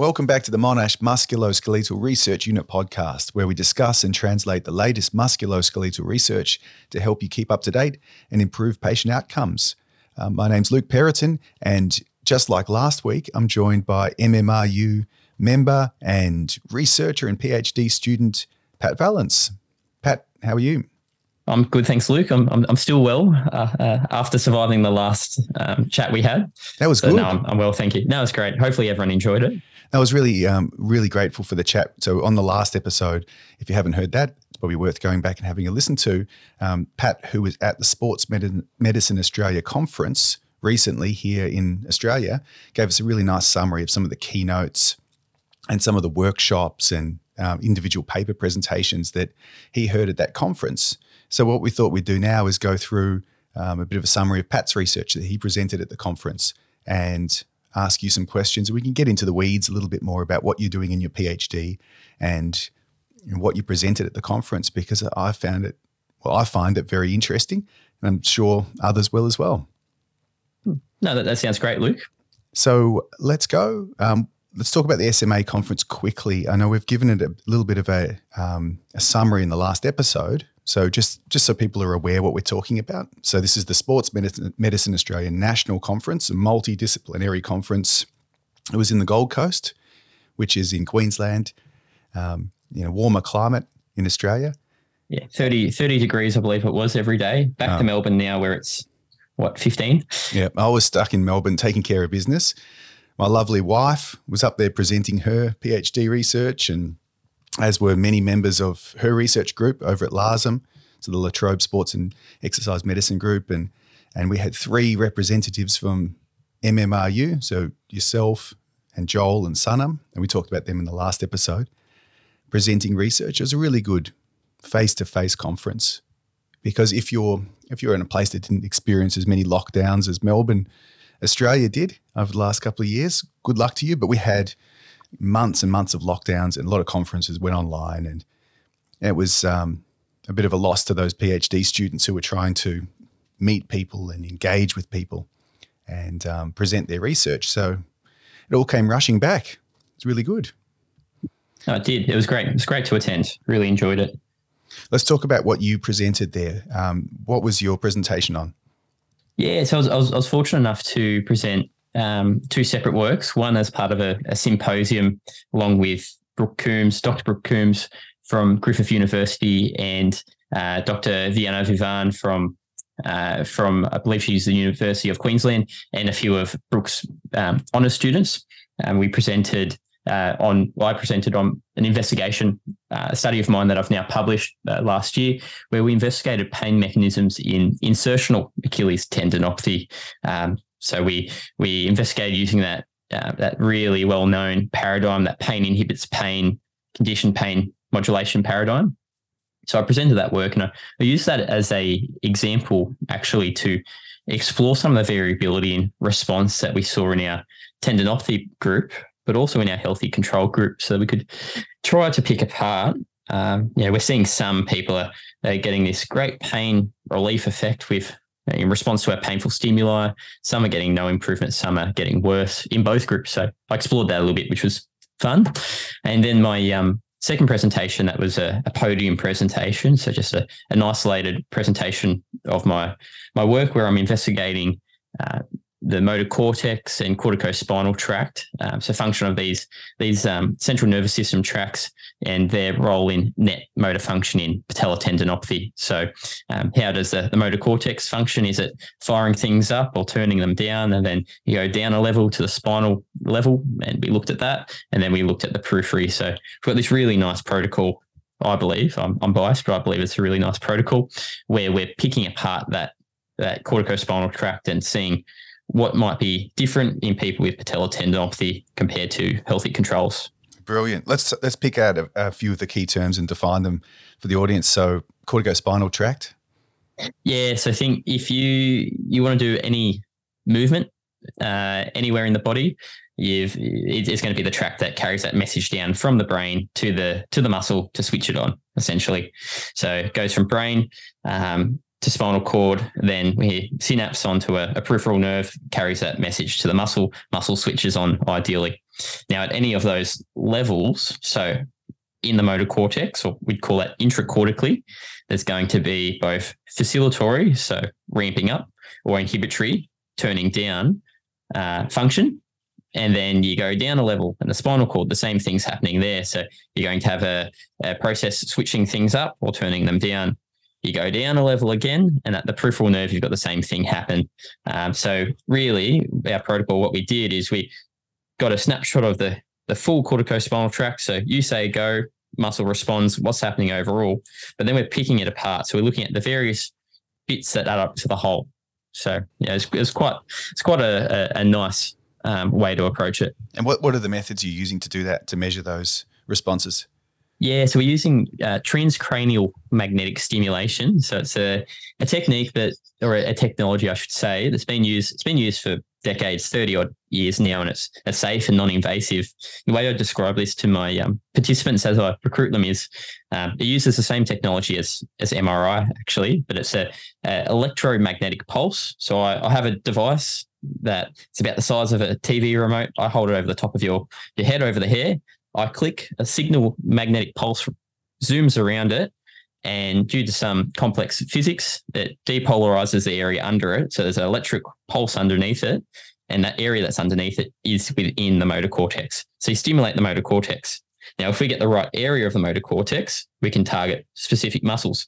Welcome back to the Monash Musculoskeletal Research Unit podcast, where we discuss and translate the latest musculoskeletal research to help you keep up to date and improve patient outcomes. Uh, my name's Luke Perraton, and just like last week, I'm joined by MMRU member and researcher and PhD student Pat Vallance. Pat, how are you? I'm good, thanks, Luke. I'm I'm, I'm still well uh, uh, after surviving the last um, chat we had. That was so good. No, I'm, I'm, well, thank you. No, it's great. Hopefully, everyone enjoyed it. I was really, um, really grateful for the chat. So on the last episode, if you haven't heard that, it's probably worth going back and having a listen to. Um, Pat, who was at the Sports Medicine Australia conference recently here in Australia, gave us a really nice summary of some of the keynotes and some of the workshops and um, individual paper presentations that he heard at that conference. So what we thought we'd do now is go through um, a bit of a summary of Pat's research that he presented at the conference and ask you some questions. We can get into the weeds a little bit more about what you're doing in your PhD and what you presented at the conference because I found it, well, I find it very interesting, and I'm sure others will as well. No, that, that sounds great, Luke. So let's go. Um, let's talk about the SMA conference quickly. I know we've given it a little bit of a, um, a summary in the last episode, so just just so people are aware what we're talking about. So this is the Sports Medicine, Medicine Australia National Conference, a multidisciplinary conference. It was in the Gold Coast, which is in Queensland. Um, you know, warmer climate in Australia. Yeah, 30, 30 degrees, I believe it was every day. Back oh. to Melbourne now, where it's what fifteen. Yeah, I was stuck in Melbourne taking care of business. My lovely wife was up there presenting her PhD research and as were many members of her research group over at LASEM, so the La Trobe Sports and Exercise Medicine Group, and and we had three representatives from MMRU, so yourself and Joel and Sanam, and we talked about them in the last episode, presenting research. It was a really good face-to-face conference because if you're if you're in a place that didn't experience as many lockdowns as Melbourne, Australia did over the last couple of years, good luck to you. But we had months and months of lockdowns and a lot of conferences went online and it was um, a bit of a loss to those PhD students who were trying to meet people and engage with people and um, present their research. So it all came rushing back. It's really good. Oh, it did. It was great. It was great to attend. Really enjoyed it. Let's talk about what you presented there. Um, what was your presentation on? Yeah, so I was, I was, I was fortunate enough to present um, two separate works. One as part of a, a, symposium, along with Brooke Coombes, Dr. Brooke Coombes from Griffith University, and uh, Dr. Viana Vuvan from uh, from I believe she's the University of Queensland, and a few of Brooke's um, honours students. And we presented uh, on well, I presented on an investigation, uh, a study of mine that I've now published uh, last year, where we investigated pain mechanisms in insertional Achilles tendinopathy. Um, so we we investigated using that uh, that really well known paradigm that pain inhibits pain, condition pain modulation paradigm. So I presented that work and I, I used that as a example actually to explore some of the variability in response that we saw in our tendinopathy group, but also in our healthy control group, so we could try to pick apart. Um, we're seeing some people are, are getting this great pain relief effect with in response to our painful stimuli. Some are getting no improvement, some are getting worse in both groups. So I explored that a little bit, which was fun. And then my um, second presentation, that was a, a podium presentation. So just a, an isolated presentation of my, my work where I'm investigating uh, the motor cortex and corticospinal tract. Um, so function of these these um, central nervous system tracts and their role in net motor function in patellar tendinopathy. So um, how does the, the motor cortex function? Is it firing things up or turning them down? And then you go down a level to the spinal level, and we looked at that. And then we looked at the periphery. So we've got this really nice protocol. I believe I'm, I'm biased, but I believe it's a really nice protocol where we're picking apart that that corticospinal tract and seeing what might be different in people with patellar tendinopathy compared to healthy controls. Brilliant. Let's let's pick out a, a few of the key terms and define them for the audience. So, corticospinal tract. Yeah. So, I think if you you want to do any movement uh, anywhere in the body, you've it's going to be the tract that carries that message down from the brain to the to the muscle to switch it on. Essentially, so it goes from brain um, to spinal cord, then we synapse onto a, a, peripheral nerve, carries that message to the muscle, muscle switches on ideally. Now, at any of those levels, so in the motor cortex, or we'd call that intracortically, there's going to be both facilitatory, so ramping up, or inhibitory, turning down uh, function. And then you go down a level in the spinal cord, the same thing's happening there. So you're going to have a, a process switching things up or turning them down. You go down a level again, and at the peripheral nerve, you've got the same thing happen. Um, so really, our protocol, what we did is we got a snapshot of the the full corticospinal tract. So you say go, muscle responds, what's happening overall, but then we're picking it apart. So we're looking at the various bits that add up to the whole. So yeah, it's, it's quite it's quite a, a, a nice um, way to approach it. And what what are the methods you're using to do that to measure those responses? Yeah, so we're using uh, transcranial magnetic stimulation. So it's a, a technique that, or a, a, technology, I should say, that's been used. It's been used for decades, 30 odd years now, and it's, it's safe and non invasive. The way I describe this to my um, participants as I recruit them is um, it uses the same technology as, as MRI, actually, but it's a, a electromagnetic pulse. So I, I have a device that it's about the size of a TV remote. I hold it over the top of your, your head over the hair. I click a signal magnetic pulse zooms around it and due to some complex physics, it depolarizes the area under it. So there's an electric pulse underneath it, and that area that's underneath it is within the motor cortex. So you stimulate the motor cortex. Now, if we get the right area of the motor cortex, we can target specific muscles.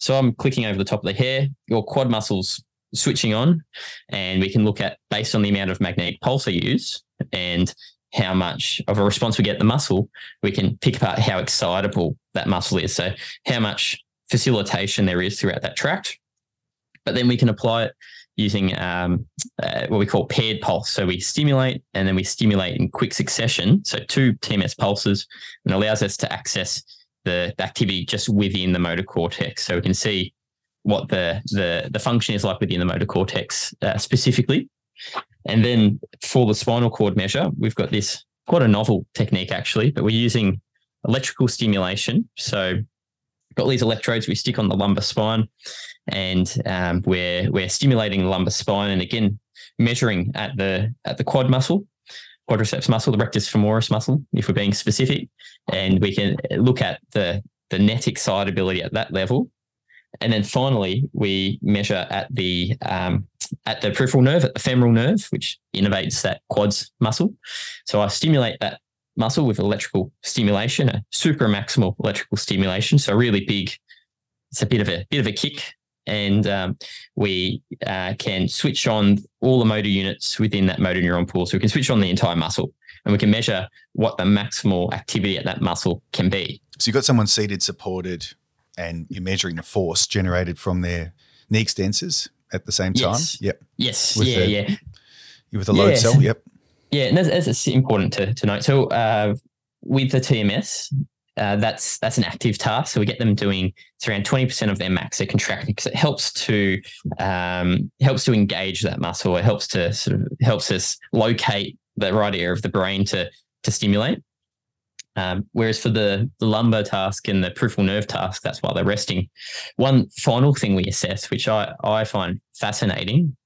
So I'm clicking over the top of the hair, your quad muscles switching on, and we can look at based on the amount of magnetic pulse I use and how much of a response we get the muscle, we can pick apart how excitable that muscle is. So how much facilitation there is throughout that tract. But then we can apply it using um, uh, what we call paired pulse. So we stimulate and then we stimulate in quick succession. So two TMS pulses and allows us to access the, activity just within the motor cortex. So we can see what the the, the function is like within the motor cortex uh, specifically. And then for the spinal cord measure, we've got this quite a novel technique actually, but we're using electrical stimulation. So got these electrodes we stick on the lumbar spine, and um, we're we're stimulating the lumbar spine, and again measuring at the at the quad muscle, quadriceps muscle, the rectus femoris muscle, if we're being specific, and we can look at the the net excitability at that level, and then finally we measure at the um, at the peripheral nerve, at the femoral nerve, which innervates that quads muscle. So I stimulate that muscle with electrical stimulation, a super maximal electrical stimulation. So really big. It's a bit of a bit of a kick, and um, we uh, can switch on all the motor units within that motor neuron pool. So we can switch on the entire muscle, and we can measure what the maximal activity at that muscle can be. So you've got someone seated, supported, and you're measuring the force generated from their knee extensors at the same time. Yes. Yep. Yes. With yeah. The, yeah. With a load yeah. cell. Yep. Yeah, and that's, that's important to, to note. So uh, with the TMS, uh, that's that's an active task. So we get them doing it's around twenty percent of their max. They're contracting because it helps to um, helps to engage that muscle. It helps to sort of helps us locate the right area of the brain to to stimulate. Um, whereas for the, the lumbar task and the peripheral nerve task, that's while they're resting. One final thing we assess, which I, I find fascinating,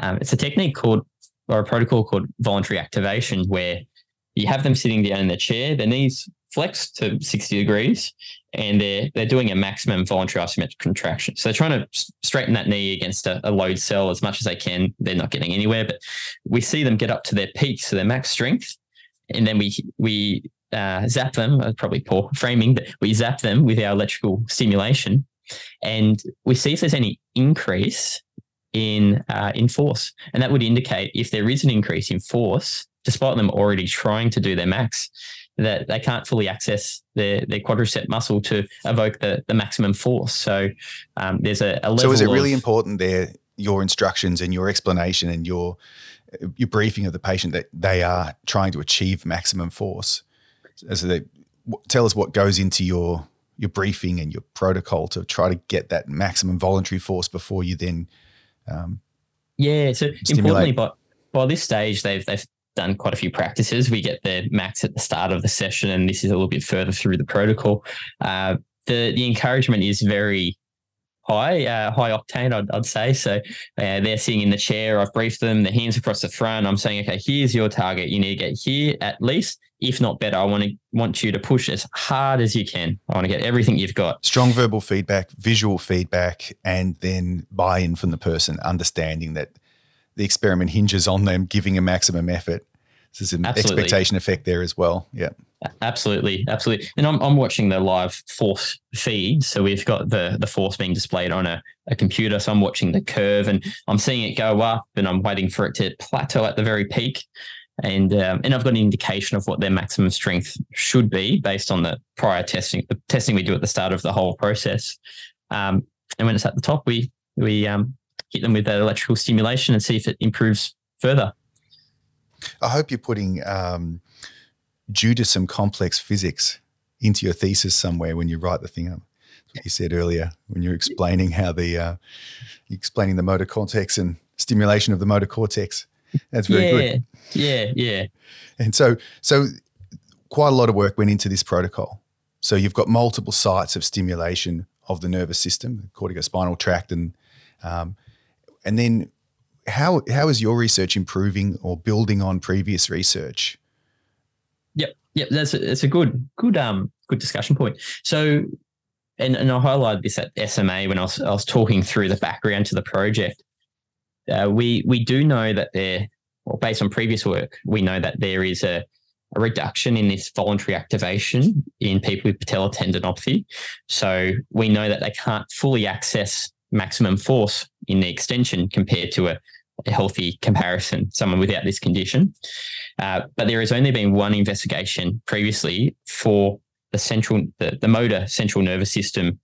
um, it's a technique called, or a protocol called voluntary activation, where you have them sitting down in the chair, their knees flexed to 60 degrees, and they're they're doing a maximum voluntary isometric contraction. So they're trying to straighten that knee against a, a load cell as much as they can. They're not getting anywhere, but we see them get up to their peak, so their max strength, and then we we uh, zap them, uh, probably poor framing, but we zap them with our electrical stimulation and we see if there's any increase in uh, in force. And that would indicate if there is an increase in force, despite them already trying to do their max, that they can't fully access their, their quadricep muscle to evoke the, the maximum force. So um, there's a, a level So is it really of, important there, your instructions and your explanation and your your briefing of the patient that they are trying to achieve maximum force? As they tell us what goes into your your briefing and your protocol to try to get that maximum voluntary force before you then um, yeah so stimulate. importantly by by this stage they've they've done quite a few practices we get the max at the start of the session and this is a little bit further through the protocol uh, the the encouragement is very high, uh, high octane, I'd, I'd say. So uh, they're sitting in the chair. I've briefed them, the hands across the front. I'm saying, okay, here's your target. You need to get here at least, if not better. I want to want you to push as hard as you can. I want to get everything you've got. Strong verbal feedback, visual feedback, and then buy-in from the person, understanding that the experiment hinges on them giving a maximum effort. There's an Absolutely. expectation effect there as well. Yeah. Absolutely, absolutely. And I'm, I'm watching the live force feed. So we've got the the force being displayed on a, a computer. So I'm watching the curve and I'm seeing it go up and I'm waiting for it to plateau at the very peak. And um, and I've got an indication of what their maximum strength should be based on the prior testing, the testing we do at the start of the whole process. Um, and when it's at the top, we we um, hit them with that electrical stimulation and see if it improves further. I hope you're putting um, due to some complex physics into your thesis somewhere when you write the thing up. That's what you said earlier when you're explaining how the uh, explaining the motor cortex and stimulation of the motor cortex. That's very yeah, good. Yeah, yeah. And so, so quite a lot of work went into this protocol. So you've got multiple sites of stimulation of the nervous system, the corticospinal tract, and um, and then how how is your research improving or building on previous research? Yep, yep, that's a, that's a good good um good discussion point. So, and and I highlighted this at SMA when I was I was talking through the background to the project. Uh, we we do know that there, well, based on previous work, we know that there is a, a reduction in this voluntary activation in people with patellar tendinopathy. So we know that they can't fully access maximum force in the extension compared to a, a healthy comparison, someone without this condition. Uh, but there has only been one investigation previously for the central, the, the motor central nervous system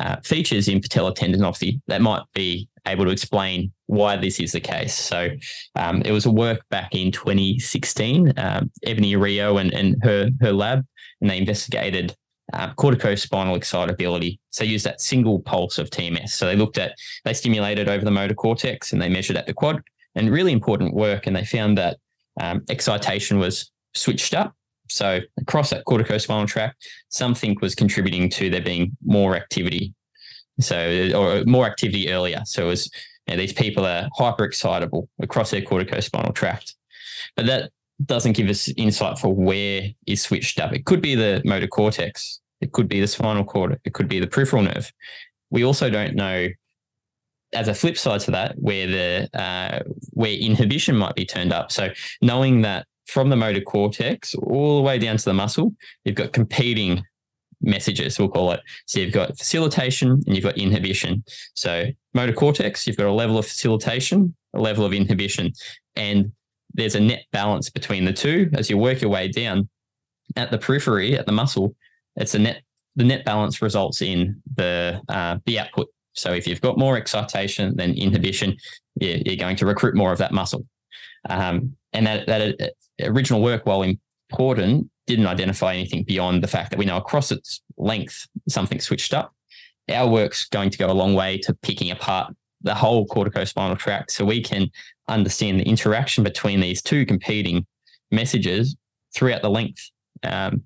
uh, features in patellar tendinopathy that might be able to explain why this is the case. So um, it was a work back in 2016, um, Ebony Rio and, and her her lab, and they investigated uh, corticospinal excitability. So used that single pulse of TMS. So they looked at, they stimulated over the motor cortex and they measured at the quad and really important work. And they found that um, excitation was switched up. So across that corticospinal tract, something was contributing to there being more activity. So, or more activity earlier. So it was, you know, these people are hyper excitable across their corticospinal tract. But that doesn't give us insight for where is switched up. It could be the motor cortex, it could be the spinal cord, it could be the peripheral nerve. We also don't know, as a flip side to that, where the uh, where inhibition might be turned up. So knowing that from the motor cortex all the way down to the muscle, you've got competing messages, we'll call it. So you've got facilitation and you've got inhibition. So motor cortex, you've got a level of facilitation, a level of inhibition, and there's a net balance between the two. As you work your way down at the periphery at the muscle it's a net the net balance results in the uh, the output. So if you've got more excitation than inhibition you're, you're going to recruit more of that muscle. Um, and that, that uh, original work while important didn't identify anything beyond the fact that we know across its length something switched up. Our work's going to go a long way to picking apart the whole corticospinal tract so we can understand the interaction between these two competing messages throughout the length. Um,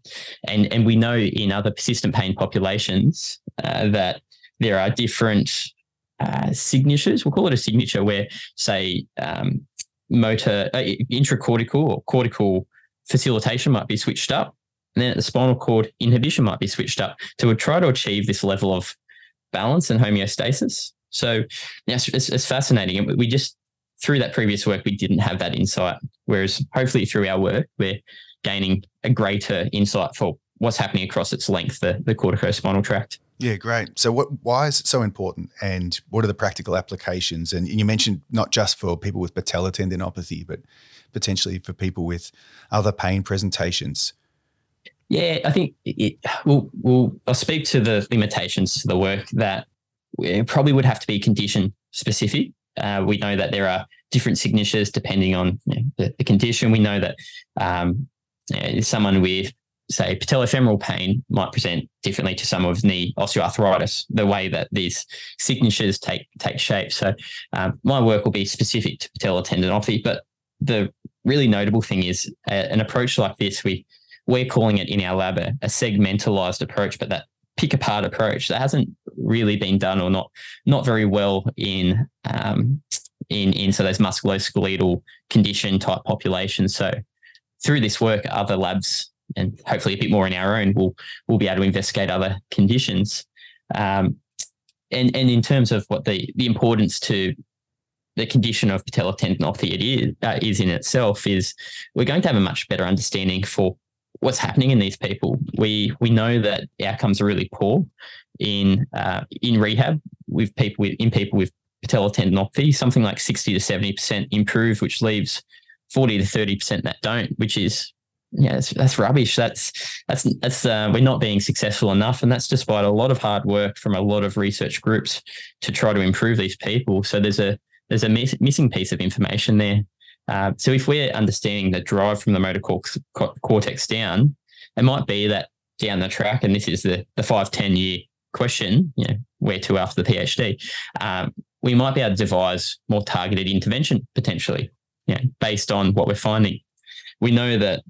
and, and we know in other persistent pain populations uh, that there are different uh, signatures. We'll call it a signature where, say, um, motor, uh, intracortical or cortical facilitation might be switched up. And then the spinal cord, inhibition might be switched up to try to achieve this level of balance and homeostasis. So yes, it's, it's fascinating. And we just, through that previous work, we didn't have that insight. Whereas hopefully through our work, we're gaining a greater insight for what's happening across its length, the, the corticospinal tract. Yeah, great. So, what, why is it so important, and what are the practical applications? And you mentioned not just for people with patellar tendinopathy, but potentially for people with other pain presentations. Yeah, I think it. We'll, we'll I'll speak to the limitations to the work that it probably would have to be condition specific. Uh, we know that there are different signatures depending on you know, the, the, condition. We know that um, you know, someone with, say, patellofemoral pain might present differently to someone with knee osteoarthritis. The way that these signatures take take shape. So, um, my work will be specific to patellar tendinopathy. But the really notable thing is a, an approach like this. We we're calling it in our lab a, a segmentalized approach, but that pick apart approach that hasn't really been done or not not very well in um, in in so those musculoskeletal condition type populations. So through this work, other labs and hopefully a bit more in our own will will be able to investigate other conditions. Um, and and in terms of what the the importance to the condition of patellar tendinopathy it is uh, is in itself is we're going to have a much better understanding for what's happening in these people. We we know that outcomes are really poor in uh, in rehab with people with in people with patellar tendinopathy. Something like sixty to seventy percent improve, which leaves forty to thirty percent that don't, which is yeah, that's, that's rubbish. That's that's that's uh, we're not being successful enough, and that's despite a lot of hard work from a lot of research groups to try to improve these people. So there's a there's a miss, missing piece of information there. Uh, so if we're understanding the drive from the motor cortex down, it might be that down the track, and this is the the five ten year question, you know, where to after the PhD, um, we might be able to devise more targeted intervention potentially, you know, based on what we're finding. We know that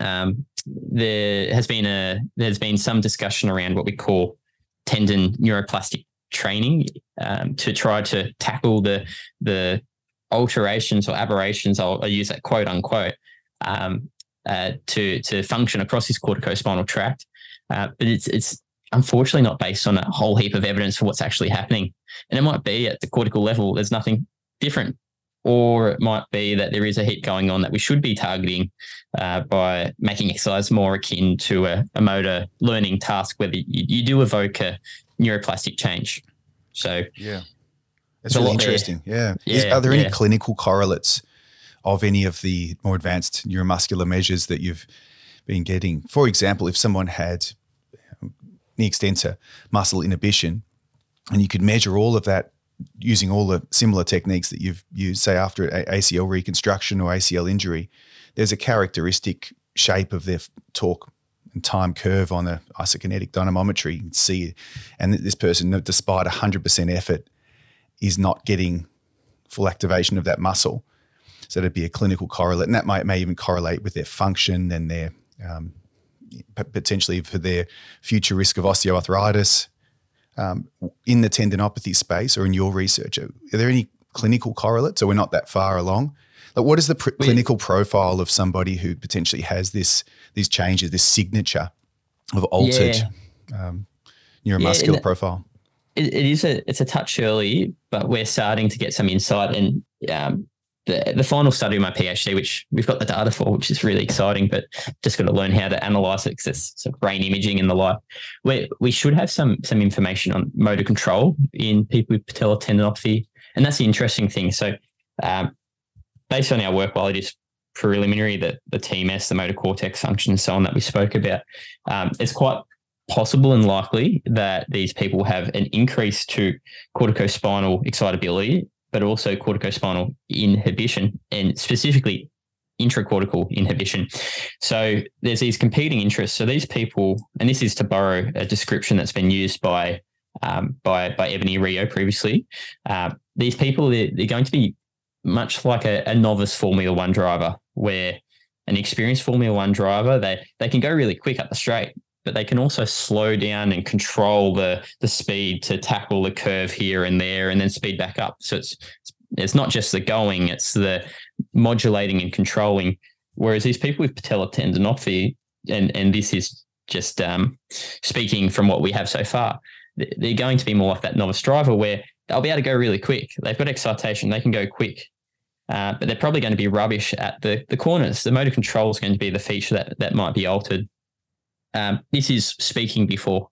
um, there has been a there's been some discussion around what we call tendon neuroplastic training um, to try to tackle the the alterations or aberrations, I'll, I'll use that quote unquote, um, uh, to to function across this corticospinal tract. Uh, but it's it's unfortunately not based on a whole heap of evidence for what's actually happening. And it might be at the cortical level, there's nothing different. Or it might be that there is a heap going on that we should be targeting uh, by making exercise more akin to a, a motor learning task, where you, you do evoke a neuroplastic change. So, yeah. That's really interesting. Yeah. yeah. Is, are there yeah. any clinical correlates of any of the more advanced neuromuscular measures that you've been getting? For example, if someone had um, knee extensor muscle inhibition, and you could measure all of that using all the similar techniques that you've used, say after ACL reconstruction or ACL injury, there's a characteristic shape of their torque and time curve on the isokinetic dynamometry. You can see, and this person, despite 100% effort, is not getting full activation of that muscle. So it'd be a clinical correlate, and that might may even correlate with their function and their um, potentially for their future risk of osteoarthritis um, in the tendinopathy space or in your research. Are there any clinical correlates, or we're not that far along? Like, what is the pr- clinical profile of somebody who potentially has this these changes, this signature of altered yeah. um, neuromuscular yeah, profile? It, it is a it's a touch early, but we're starting to get some insight. And um, the the final study of my PhD, which we've got the data for, which is really exciting, but just got to learn how to analyze it because it's sort of brain imaging and the like. We we should have some some information on motor control in people with patellar tendinopathy, and that's the interesting thing. So, um, based on our work, while it is preliminary, that the TMS, the motor cortex function, and so on that we spoke about, um, it's quite possible and likely that these people have an increase to corticospinal excitability, but also corticospinal inhibition and specifically intracortical inhibition. So there's these competing interests. So these people, and this is to borrow a description that's been used by um, by by Ebony Rio previously. Uh, these people they're, they're, going to be much like a, a novice Formula One driver, where an experienced Formula One driver they they can go really quick up the straight, but they can also slow down and control the the speed to tackle the curve here and there and then speed back up. So it's it's not just the going, it's the modulating and controlling. Whereas these people with patellar tendinopathy, and and this is just um, speaking from what we have so far, they're going to be more like that novice driver where they'll be able to go really quick. They've got excitation, they can go quick. Uh, but they're probably going to be rubbish at the, the corners. The motor control is going to be the feature that, that might be altered. Um, this is speaking before.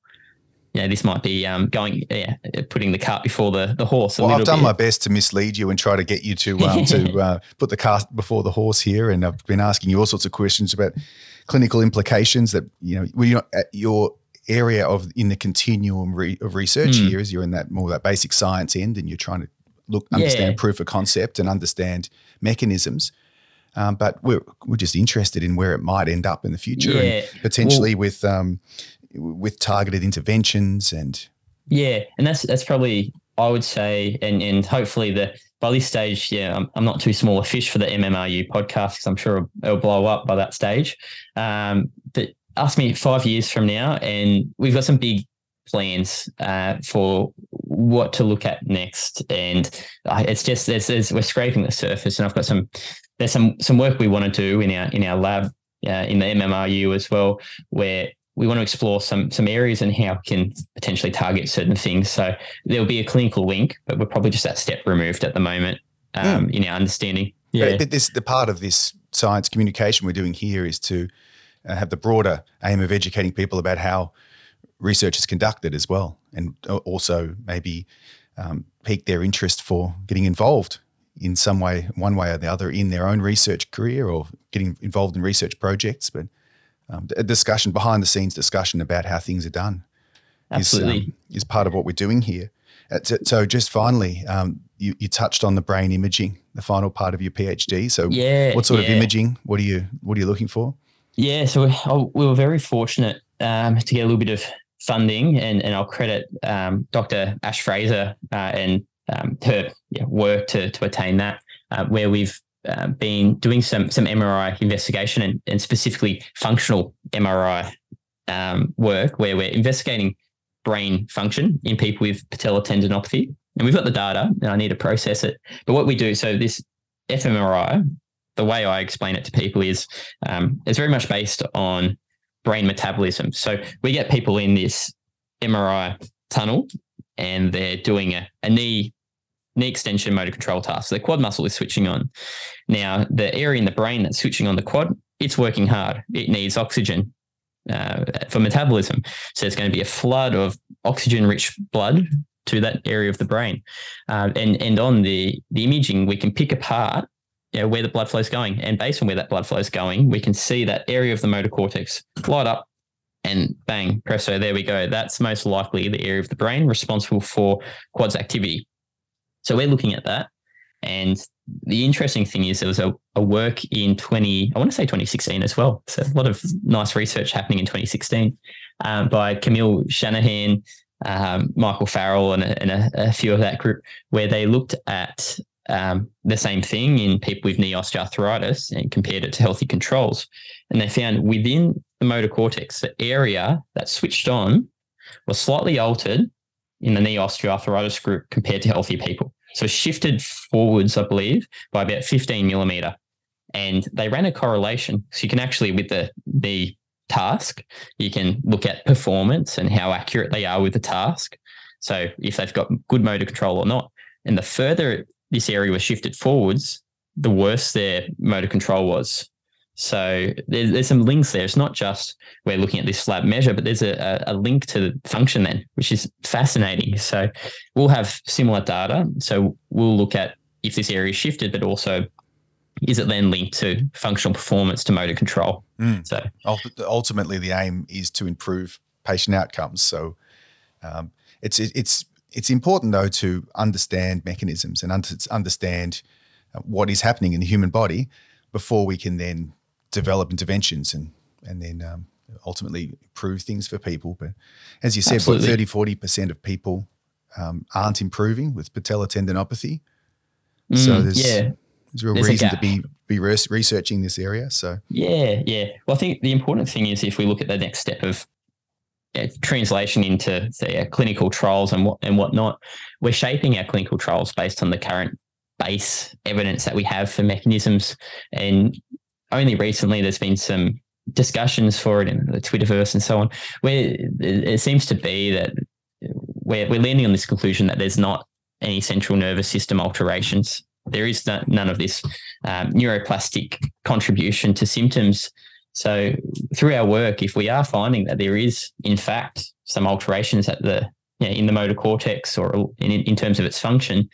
Yeah, this might be um, going, yeah, putting the cart before the, the horse. well, I've done bit. my best to mislead you and try to get you to um, to uh, put the cart before the horse here, and I've been asking you all sorts of questions about clinical implications. That you know, well, you're at your area of in the continuum re, of research mm. here is you're in that more that basic science end, and you're trying to look understand yeah. proof of concept and understand mechanisms. Um, but we're, we're just interested in where it might end up in the future yeah. and potentially well, with um, with targeted interventions and yeah and that's that's probably I would say and and hopefully the by this stage yeah I'm, I'm not too small a fish for the MMRU podcast because I'm sure it'll, it'll, blow up by that stage um, but ask me five years from now and we've got some big plans uh, for what to look at next, and uh, it's just we're scraping the surface, and I've got some there's some some work we want to do in our in our lab uh, in the MMRU as well, where we want to explore some some areas and how we can potentially target certain things. So there'll be a clinical link, but we're probably just that step removed at the moment um, mm. in our understanding. Yeah, but this the part of this science communication we're doing here is to uh, have the broader aim of educating people about how research is conducted as well, and also maybe um, pique their interest for getting involved in some way, one way or the other, in their own research career or getting involved in research projects. But um, a discussion, behind the scenes discussion about how things are done, absolutely is, um, is part of what we're doing here. Uh, so, just finally, um, you, you, touched on the brain imaging, the final part of your PhD. So, yeah, what sort yeah. of imaging? What are you What are you looking for? Yeah, so we, oh, we were very fortunate um, to get a little bit of funding, and, and I'll credit um, Dr. Ash Frazer uh, and um, her yeah, work to to attain that, uh, where we've uh, been doing some some MRI investigation and, and specifically functional MRI um, work, where we're investigating brain function in people with patellar tendinopathy, and we've got the data, and I need to process it. But what we do, so this fMRI, the way I explain it to people is um, it's very much based on brain metabolism. So we get people in this MRI tunnel and they're doing a, a knee knee extension motor control task. So the quad muscle is switching on. Now, the area in the brain that's switching on the quad, it's working hard. It needs oxygen uh, for metabolism. So there's going to be a flood of oxygen-rich blood to that area of the brain. Uh, and and on the the imaging, we can pick apart you know, where the blood flow is going. And based on where that blood flow is going, we can see that area of the motor cortex light up and bang, presto, there we go. That's most likely the area of the brain responsible for quads activity. So we're looking at that. And the interesting thing is there was a, a work in 20, I want to say 2016 as well. So a lot of nice research happening in 2016 um, by Camille Shanahan, um, Michael Farrell, and, a, and a, a, few of that group, where they looked at um, the same thing in people with knee osteoarthritis and compared it to healthy controls. And they found within the motor cortex, the area that switched on was slightly altered in the knee osteoarthritis group compared to healthy people. So shifted forwards, I believe, by about 15 millimeter. And they ran a correlation. So you can actually, with the the task, you can look at performance and how accurate they are with the task. So if they've got good motor control or not. And the further this area was shifted forwards, the worse their motor control was. So there's, there's some links there. It's not just we're looking at this slab measure, but there's a, a link to the function then, which is fascinating. So we'll have similar data. So we'll look at if this area is shifted, but also is it then linked to functional performance to motor control? Mm. So ultimately, the aim is to improve patient outcomes. So um, it's it's it's important though to understand mechanisms and understand uh, what is happening in the human body before we can then develop interventions and and then um, ultimately improve things for people. But as you said, Absolutely. 30, 40% of people um, aren't improving with patellar tendinopathy. Mm, so there's, yeah. there's real there's reason to be be researching this area. So yeah, yeah. Well, I think the important thing is if we look at the next step of uh, translation into say uh, clinical trials and what and whatnot, we're shaping our clinical trials based on the current base evidence that we have for mechanisms. And only recently there's been some discussions for it in the Twitterverse and so on, where it seems to be that we're, we're landing on this conclusion that there's not any central nervous system alterations. There is none of this um, neuroplastic contribution to symptoms. So through our work, if we are finding that there is, in fact, some alterations at the you know, in the motor cortex or in, in terms of its function,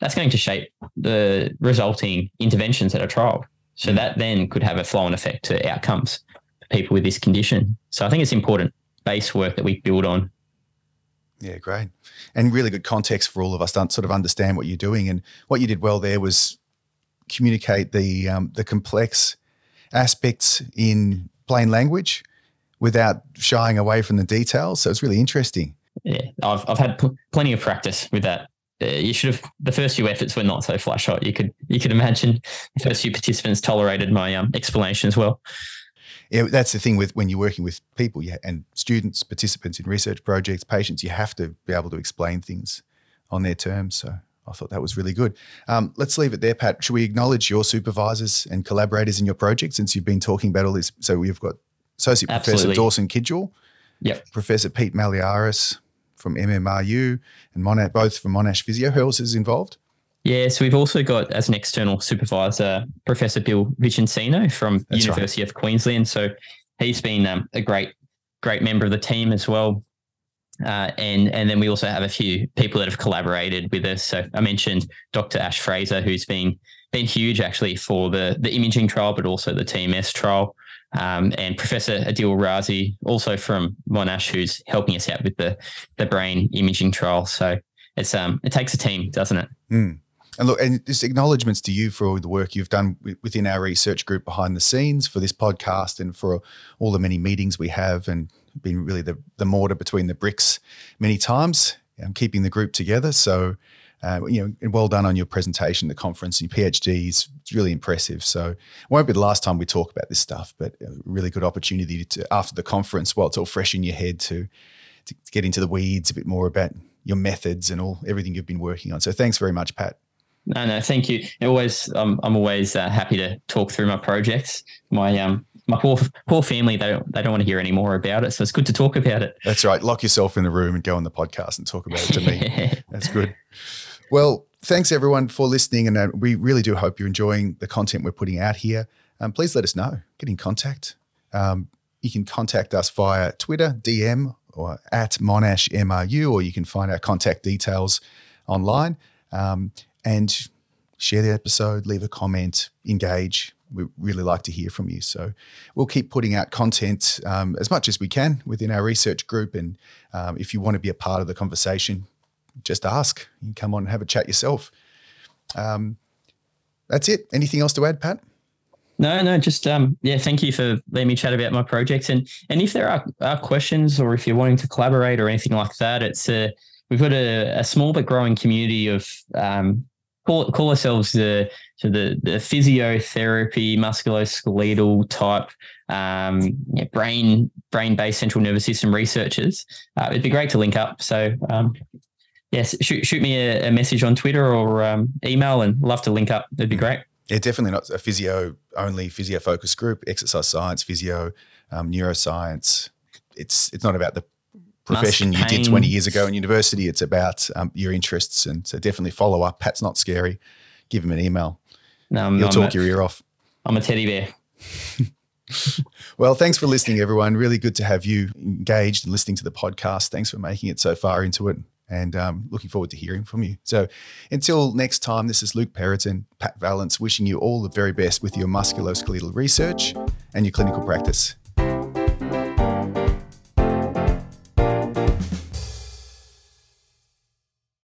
that's going to shape the resulting interventions that are trialed. So mm. that then could have a flow on effect to outcomes for people with this condition. So I think it's important base work that we build on. Yeah, great. And really good context for all of us to sort of understand what you're doing. And what you did well there was communicate the um, the complex aspects in plain language without shying away from the details. So it's really interesting. Yeah, I've, I've had pl- plenty of practice with that you should have the first few efforts were not so flash hot. You could you could imagine the first few participants tolerated my um, explanation as well. yeah, that's the thing with when you're working with people yeah, and students, participants in research projects, patients, you have to be able to explain things on their terms. So I thought that was really good. Um, let's leave it there, Pat. Should we acknowledge your supervisors and collaborators in your project since you've been talking about all this? So we've got Associate Absolutely. Professor Dawson Kidgell, Yep. Professor Pete Malliaras from MMRU, and Monash, both from Monash Physio. Who else is involved? Yeah, so we've also got as an external supervisor Professor Bill Vicenzino from That's University of Queensland. So he's been um, a great, great member of the team as well. Uh, and and then we also have a few people that have collaborated with us. So I mentioned Dr. Ash Frazer, who's been been huge actually for the the imaging trial, but also the TMS trial. Um, and Professor Adeel Razi, also from Monash, who's helping us out with the the brain imaging trial. So it's um it takes a team, doesn't it? Mm. And look, and just acknowledgements to you for all the work you've done within our research group behind the scenes for this podcast and for all the many meetings we have and been really the, the mortar between the bricks many times, um, keeping the group together. So, uh, you know, and well done on your presentation, the conference, your PhD is really impressive. So, it won't be the last time we talk about this stuff, but a really good opportunity to, after the conference, while it's all fresh in your head, to, to get into the weeds a bit more about your methods and all everything you've been working on. So, thanks very much, Pat. No, no, thank you. Always, um, I'm always uh, happy to talk through my projects. My um, my poor poor family they don't they don't want to hear any more about it, so it's good to talk about it. That's right. Lock yourself in the room and go on the podcast and talk about it to me. That's good. Well, thanks everyone for listening, and uh, we really do hope you're enjoying the content we're putting out here. Um, please let us know. Get in contact. Um, you can contact us via Twitter, DM, or at Monash MRU, or you can find our contact details online. Um, and share the episode, leave a comment, engage. We really like to hear from you. So we'll keep putting out content um, as much as we can within our research group. And um, if you want to be a part of the conversation, just ask. You come on and have a chat yourself. Um, that's it. Anything else to add, Pat? No, no, just um, yeah. Thank you for letting me chat about my projects, and and if there are, are questions or if you're wanting to collaborate or anything like that, it's a we've got a, a small but growing community of um, call call ourselves the so the the physiotherapy musculoskeletal type um, yeah, brain brain based central nervous system researchers. Uh, it'd be great to link up. So um, yes, shoot shoot me a, a message on Twitter or um, email, and love to link up. It'd be great. Yeah, definitely not a physio only physio focused group. Exercise science, physio, um, neuroscience. It's it's not about the profession you did 20 years ago in university. It's about um, your interests. And so definitely follow up. Pat's not scary. Give him an email. No, He'll I'm talk a, your ear off. I'm a teddy bear. well, thanks for listening, everyone. Really good to have you engaged and listening to the podcast. Thanks for making it so far into it. And um, looking forward to hearing from you. So until next time, this is Luke Perraton, Pat Vallance, wishing you all the very best with your musculoskeletal research and your clinical practice.